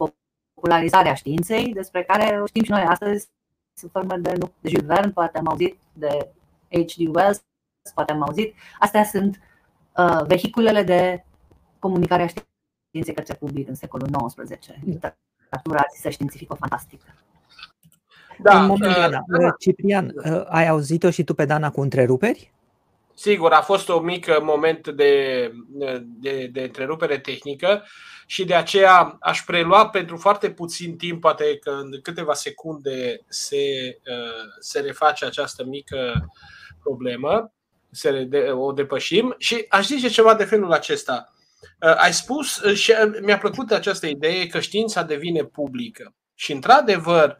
popularizare a științei, despre care o știm și noi astăzi, sub formă de, nu, de Jules Verne, poate am auzit, de H.G. Wells, poate am auzit. Astea sunt uh, vehiculele de comunicare a științei către public în secolul XIX. Literatura zisă științifică fantastică. Da, uh, da. Ciprian, uh, ai auzit-o și tu pe Dana cu întreruperi? Sigur, a fost un mic moment de, de, de întrerupere tehnică și de aceea aș prelua pentru foarte puțin timp, poate că în câteva secunde se, se reface această mică problemă, se, o depășim și aș zice ceva de felul acesta. Ai spus și mi-a plăcut această idee că știința devine publică. Și într-adevăr,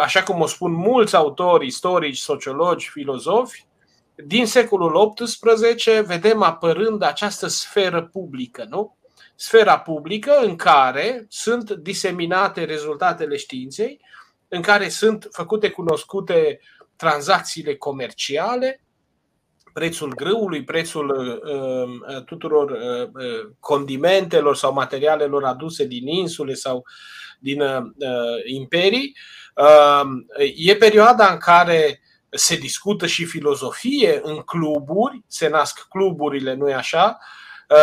așa cum o spun mulți autori istorici, sociologi, filozofi, din secolul XVIII vedem apărând această sferă publică, nu? Sfera publică în care sunt diseminate rezultatele științei, în care sunt făcute cunoscute tranzacțiile comerciale, prețul grâului, prețul uh, uh tuturor uh, uh, condimentelor sau materialelor aduse din insule sau din uh, imperii. Uh, e perioada în care se discută și filozofie în cluburi, se nasc cluburile, nu-i așa?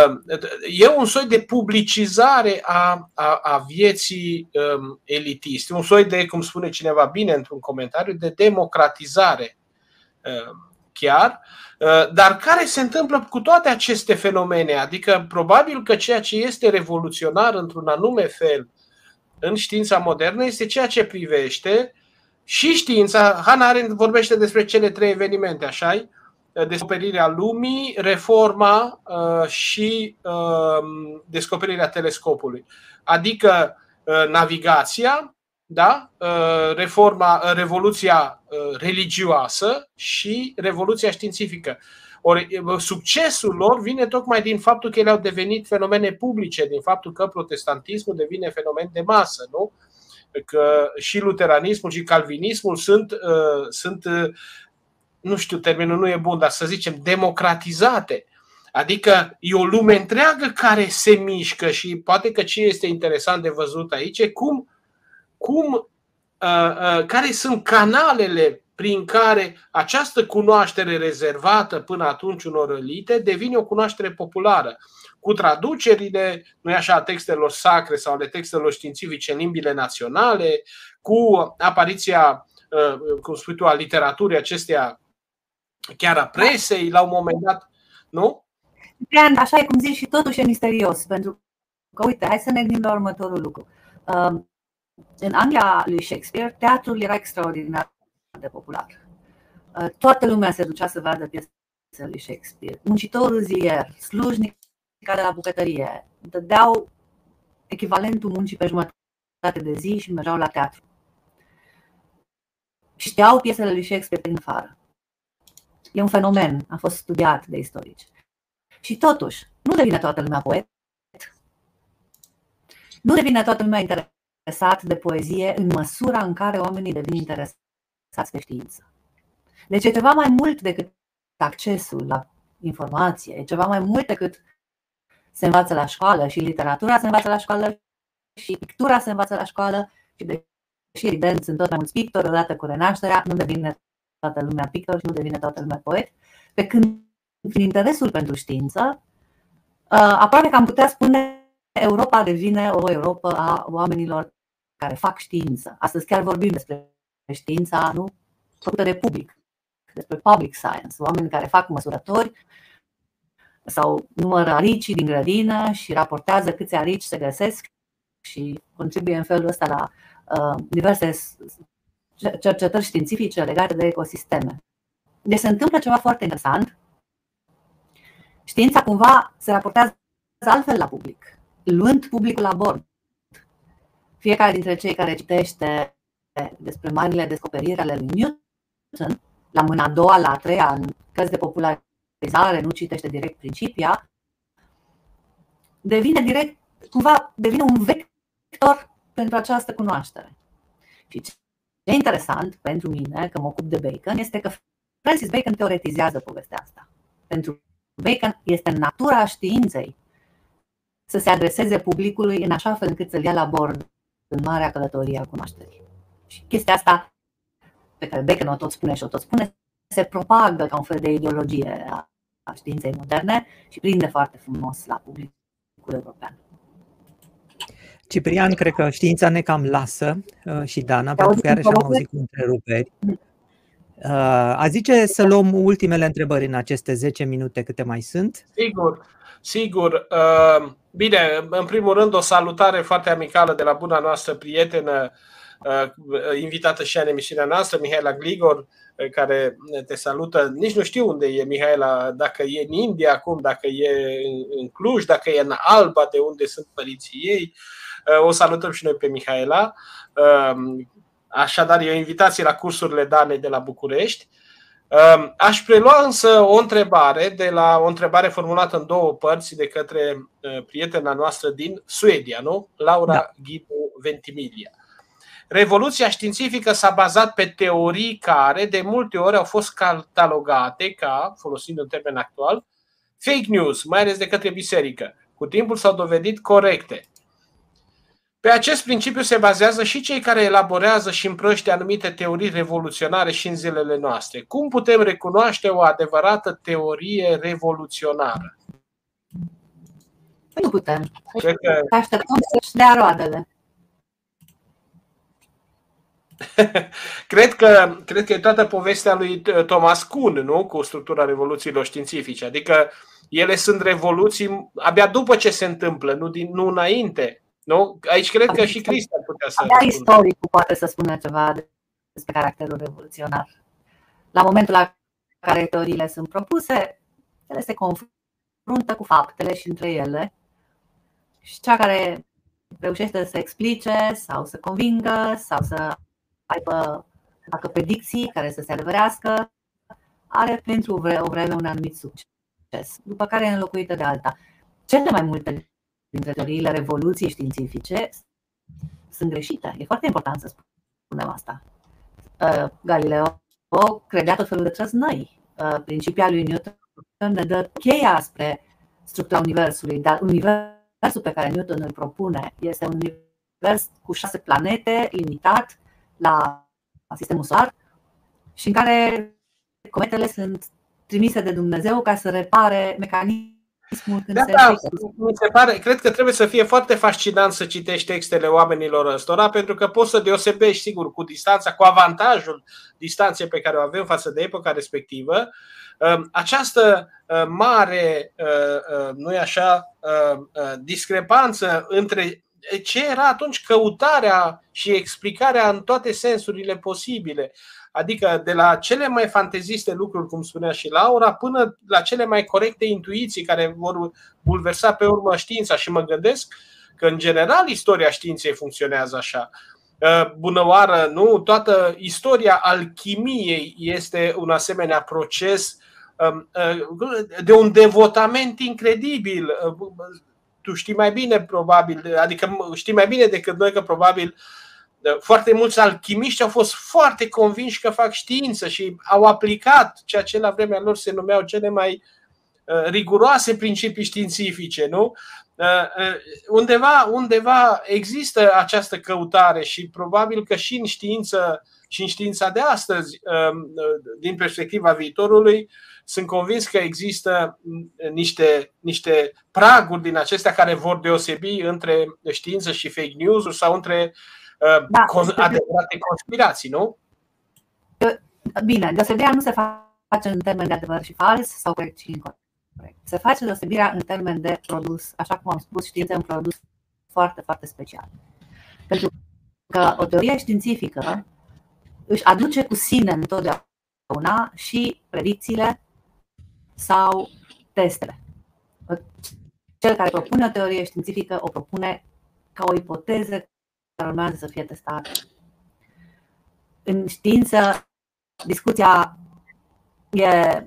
Um, e un soi de publicizare a, a, a vieții um, elitiste, un soi de, cum spune cineva bine într-un comentariu, de democratizare um, chiar, uh, dar care se întâmplă cu toate aceste fenomene? Adică, probabil că ceea ce este revoluționar într-un anume fel în știința modernă este ceea ce privește și știința, Hannah Arendt vorbește despre cele trei evenimente, așa descoperirea lumii, reforma uh, și uh, descoperirea telescopului. Adică uh, navigația, da? reforma, revoluția religioasă și revoluția științifică. Ori succesul lor vine tocmai din faptul că ele au devenit fenomene publice, din faptul că protestantismul devine fenomen de masă, nu? Că și luteranismul și calvinismul sunt, uh, sunt nu știu, termenul nu e bun, dar să zicem, democratizate. Adică e o lume întreagă care se mișcă și poate că ce este interesant de văzut aici e cum, cum uh, uh, care sunt canalele prin care această cunoaștere rezervată până atunci unor elite devine o cunoaștere populară. Cu traducerile, nu e așa, a textelor sacre sau ale textelor științifice în limbile naționale, cu apariția, uh, cum spui tu, a literaturii acesteia chiar a presei la un moment dat, nu? Ciprian, așa e cum zici și totuși e misterios, pentru că, uite, hai să ne gândim la următorul lucru. Um, în Anglia lui Shakespeare, teatrul era extraordinar de popular. Uh, toată lumea se ducea să vadă piesele lui Shakespeare. Muncitorul zilier, slujnica de la bucătărie, dădeau echivalentul muncii pe jumătate de zi și mergeau la teatru. Știau piesele lui Shakespeare prin afară. E un fenomen, a fost studiat de istorici. Și totuși, nu devine toată lumea poet. Nu devine toată lumea interesat de poezie în măsura în care oamenii devin interesați de știință. Deci e ceva mai mult decât accesul la informație, e ceva mai mult decât se învață la școală și literatura se învață la școală și pictura se învață la școală și deși evident sunt tot mai mulți pictori odată cu renașterea, nu devine toată lumea pictor și nu devine toată lumea poet, pe când prin interesul pentru știință, uh, aproape că am putea spune Europa devine o Europa a oamenilor care fac știință. Astăzi chiar vorbim despre știința nu făcută de public, despre public science, oameni care fac măsurători sau numără aricii din grădină și raportează câți arici se găsesc și contribuie în felul ăsta la uh, diverse cercetări științifice legate de ecosisteme. Deci se întâmplă ceva foarte interesant. Știința cumva se raportează altfel la public, luând publicul la bord. Fiecare dintre cei care citește despre marile descoperiri ale lui Newton, la mâna a doua, la a treia, în cărți de popularizare, nu citește direct principia, devine direct, cumva devine un vector pentru această cunoaștere. Și ce e interesant pentru mine, că mă ocup de Bacon, este că Francis Bacon teoretizează povestea asta. Pentru Bacon este natura științei să se adreseze publicului în așa fel încât să-l ia la bord în marea călătorie a cunoașterii. Și chestia asta pe care Bacon o tot spune și o tot spune, se propagă ca un fel de ideologie a științei moderne și prinde foarte frumos la publicul european. Ciprian, cred că știința ne cam lasă uh, și Dana, pentru că iarăși am auzit cu întreruperi. Uh, a zice să luăm ultimele întrebări în aceste 10 minute câte mai sunt? Sigur, sigur. Uh, bine, în primul rând o salutare foarte amicală de la buna noastră prietenă, invitată și în emisiunea noastră, Mihaela Gligor, care te salută. Nici nu știu unde e Mihaela, dacă e în India acum, dacă e în Cluj, dacă e în Alba, de unde sunt părinții ei. O salutăm și noi pe Mihaela. Um, așadar, e o invitație la cursurile Danei de la București. Um, aș prelua însă o întrebare de la o întrebare formulată în două părți de către uh, prietena noastră din Suedia, nu? Laura da. Ghidu Ventimiglia. Revoluția științifică s-a bazat pe teorii care de multe ori au fost catalogate ca, folosind un termen actual, fake news, mai ales de către biserică. Cu timpul s-au dovedit corecte. Pe acest principiu se bazează și cei care elaborează și împrăște anumite teorii revoluționare și în zilele noastre. Cum putem recunoaște o adevărată teorie revoluționară? Nu putem. Cred că... Așteptăm să-și dea roadele. cred, că, cred că e toată povestea lui Thomas Kuhn, nu? Cu structura revoluțiilor științifice. Adică ele sunt revoluții abia după ce se întâmplă, nu, din, nu înainte. Nu? Aici cred că și Cristian putea să. Abia istoricul poate să spună ceva despre caracterul revoluționar. La momentul la care teoriile sunt propuse, ele se confruntă cu faptele și între ele și cea care reușește să explice sau să convingă sau să aibă facă predicții care să se adevărească, are pentru o vreme un anumit succes, după care e înlocuită de alta. Cele mai multe dintre teoriile revoluției științifice sunt greșite. E foarte important să spunem asta. Uh, Galileo credea tot felul de trăznăi. Uh, principia lui Newton ne dă cheia spre structura Universului, dar Universul pe care Newton îl propune este un univers cu șase planete, limitat la sistemul solar și în care cometele sunt trimise de Dumnezeu ca să repare mecanismul când da, se da, mi se pare, cred că trebuie să fie foarte fascinant să citești textele oamenilor ăstora, pentru că poți să deosebești, sigur, cu distanța, cu avantajul distanței pe care o avem față de epoca respectivă, um, această uh, mare, uh, uh, nu așa, discrepanță între ce era atunci căutarea și explicarea în toate sensurile posibile Adică de la cele mai fanteziste lucruri, cum spunea și Laura, până la cele mai corecte intuiții care vor bulversa pe urmă știința. Și mă gândesc că, în general, istoria științei funcționează așa. Ă, bună oară, nu? Toată istoria alchimiei este un asemenea proces ă, ă, de un devotament incredibil. Tu știi mai bine, probabil, adică știi mai bine decât noi că probabil foarte mulți alchimiști au fost foarte convinși că fac știință și au aplicat ceea ce la vremea lor se numeau cele mai uh, riguroase principii științifice, nu? Uh, uh, undeva, undeva există această căutare și probabil că și în știință și în știința de astăzi, um, din perspectiva viitorului, sunt convins că există niște, niște praguri din acestea care vor deosebi între știință și fake news sau între uh, da. adevărate conspirații, nu? Bine, deosebirea nu se face în termen de adevăr și fals sau corect și incorrect. Se face deosebirea în termen de produs, așa cum am spus, știința e un produs foarte, foarte special. Pentru că o teorie științifică își aduce cu sine întotdeauna și predicțiile sau testele. Cel care propune o teorie științifică o propune ca o ipoteză care urmează să fie testate. În știință, discuția e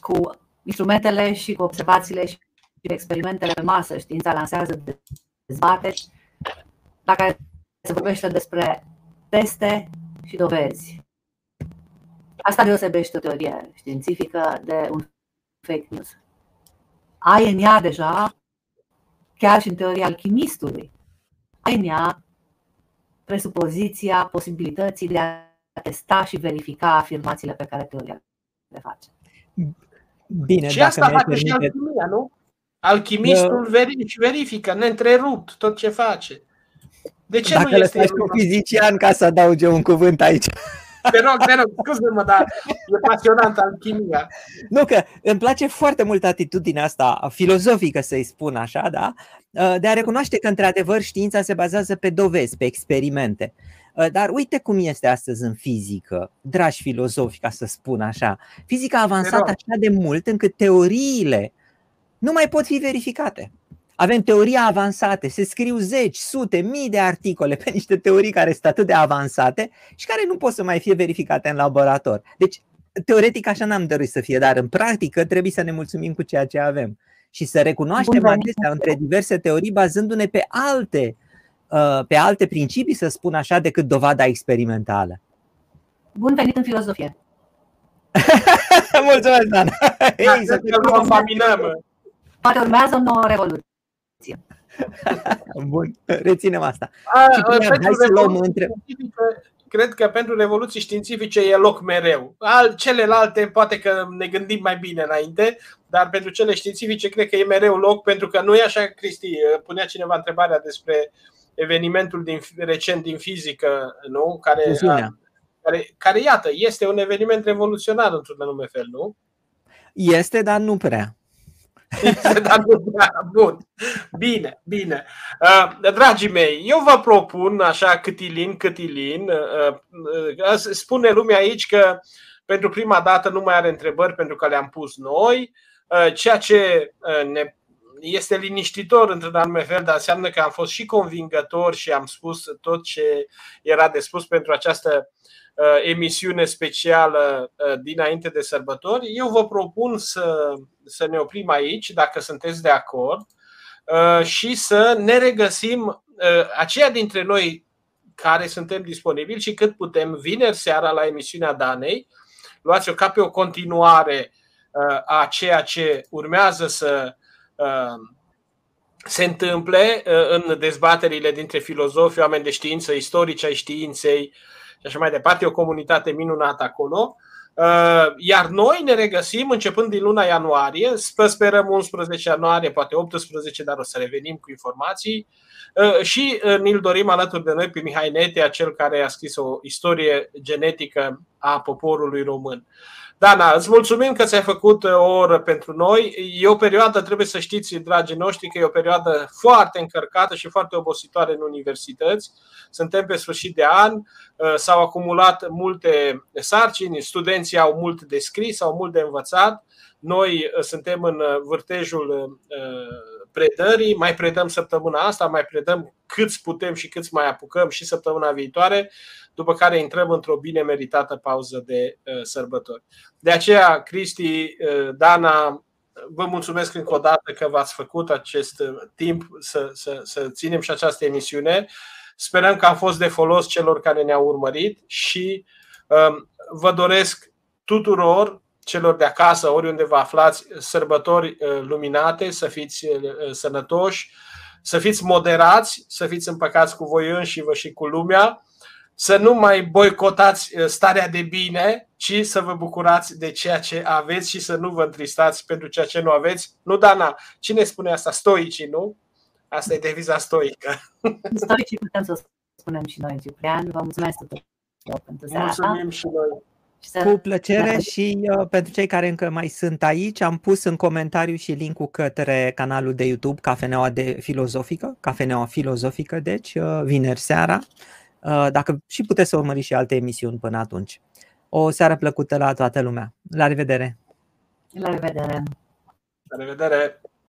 cu instrumentele și cu observațiile și experimentele pe masă. Știința lansează dezbateri la care se vorbește despre teste și dovezi. Asta deosebește o teorie științifică de un fake news. Ai în ea deja, chiar și în teoria alchimistului, ea presupoziția posibilității de a testa și verifica afirmațiile pe care teoria le face. Bine, și asta face permite... și alchimia, nu? Alchimistul verifică, verifică neîntrerupt tot ce face. De ce dacă nu este faci un fizician ca să adauge un cuvânt aici. Te rog, te rog, scuze-mă, dar e pasionant alchimia. Nu, că îmi place foarte mult atitudinea asta filozofică, să-i spun așa, da? Uh, de a recunoaște că, într-adevăr, știința se bazează pe dovezi, pe experimente. Uh, dar uite cum este astăzi în fizică, dragi filozofi, ca să spun așa. Fizica a avansat așa de mult încât teoriile nu mai pot fi verificate. Avem teorii avansate, se scriu zeci, sute, mii de articole pe niște teorii care sunt atât de avansate și care nu pot să mai fie verificate în laborator. Deci, teoretic așa n-am dorit să fie, dar în practică trebuie să ne mulțumim cu ceea ce avem și să recunoaștem adesea între diverse teorii bazându-ne pe alte, uh, pe alte principii, să spun așa, decât dovada experimentală. Bun venit în filozofie! Mulțumesc, Dan! Ei, să te Poate urmează o nouă revoluție. Bun, reținem asta. A, și hai să luăm între... Cred că pentru revoluții științifice e loc mereu. Al, celelalte poate că ne gândim mai bine înainte, dar pentru cele științifice cred că e mereu loc, pentru că nu e așa, Cristi, punea cineva întrebarea despre evenimentul din, recent din fizică, nu? Care, a, care, care, iată, este un eveniment revoluționar într-un anume fel, nu? Este, dar nu prea. Bun. Bine, bine. Uh, dragii mei, eu vă propun așa câtilin, câtilin. Uh, uh, spune lumea aici că pentru prima dată nu mai are întrebări pentru că le-am pus noi, ceea ce ne este liniștitor într-un anume fel, dar înseamnă că am fost și convingător și am spus tot ce era de spus pentru această emisiune specială dinainte de sărbători. Eu vă propun să să ne oprim aici, dacă sunteți de acord, uh, și să ne regăsim uh, aceia dintre noi care suntem disponibili și cât putem vineri seara la emisiunea Danei. Luați-o ca pe o continuare uh, a ceea ce urmează să se întâmple în dezbaterile dintre filozofi, oameni de știință, istorici ai științei și așa mai departe. E o comunitate minunată acolo. Uh, iar noi ne regăsim începând din luna ianuarie, sperăm 11 ianuarie, poate 18, dar o să revenim cu informații uh, și uh, ne-l dorim alături de noi pe Mihai Nete, acel care a scris o istorie genetică a poporului român. Dana, îți mulțumim că ți-ai făcut o oră pentru noi. E o perioadă, trebuie să știți, dragii noștri, că e o perioadă foarte încărcată și foarte obositoare în universități. Suntem pe sfârșit de an, uh, s-au acumulat multe sarcini, studenții au mult de scris, au mult de învățat. Noi uh, suntem în uh, vârtejul predării, mai predăm săptămâna asta, mai predăm câți putem și câți mai apucăm și săptămâna viitoare după care intrăm într-o bine meritată pauză de uh, sărbători. De aceea, Cristi, uh, Dana, vă mulțumesc încă o dată că v-ați făcut acest uh, timp să, să, să ținem și această emisiune. Sperăm că a fost de folos celor care ne-au urmărit și um, vă doresc tuturor celor de acasă, oriunde vă aflați, sărbători luminate, să fiți sănătoși, să fiți moderați, să fiți împăcați cu voi înși și cu lumea să nu mai boicotați uh, starea de bine, ci să vă bucurați de ceea ce aveți și să nu vă întristați pentru ceea ce nu aveți. Nu, Dana, cine spune asta? Stoicii, nu? Asta e deviza stoică. Stoicii putem să spunem și noi, Ciprian. Vă mulțumesc tuturor pentru seara Mulțumim și noi. Cu plăcere da. și uh, pentru cei care încă mai sunt aici, am pus în comentariu și linkul către canalul de YouTube Cafeneaua de Filozofică, Cafeneaua Filozofică, deci uh, vineri seara. Uh, dacă și puteți să urmăriți și alte emisiuni până atunci. O seară plăcută la toată lumea. La revedere! La revedere! La revedere!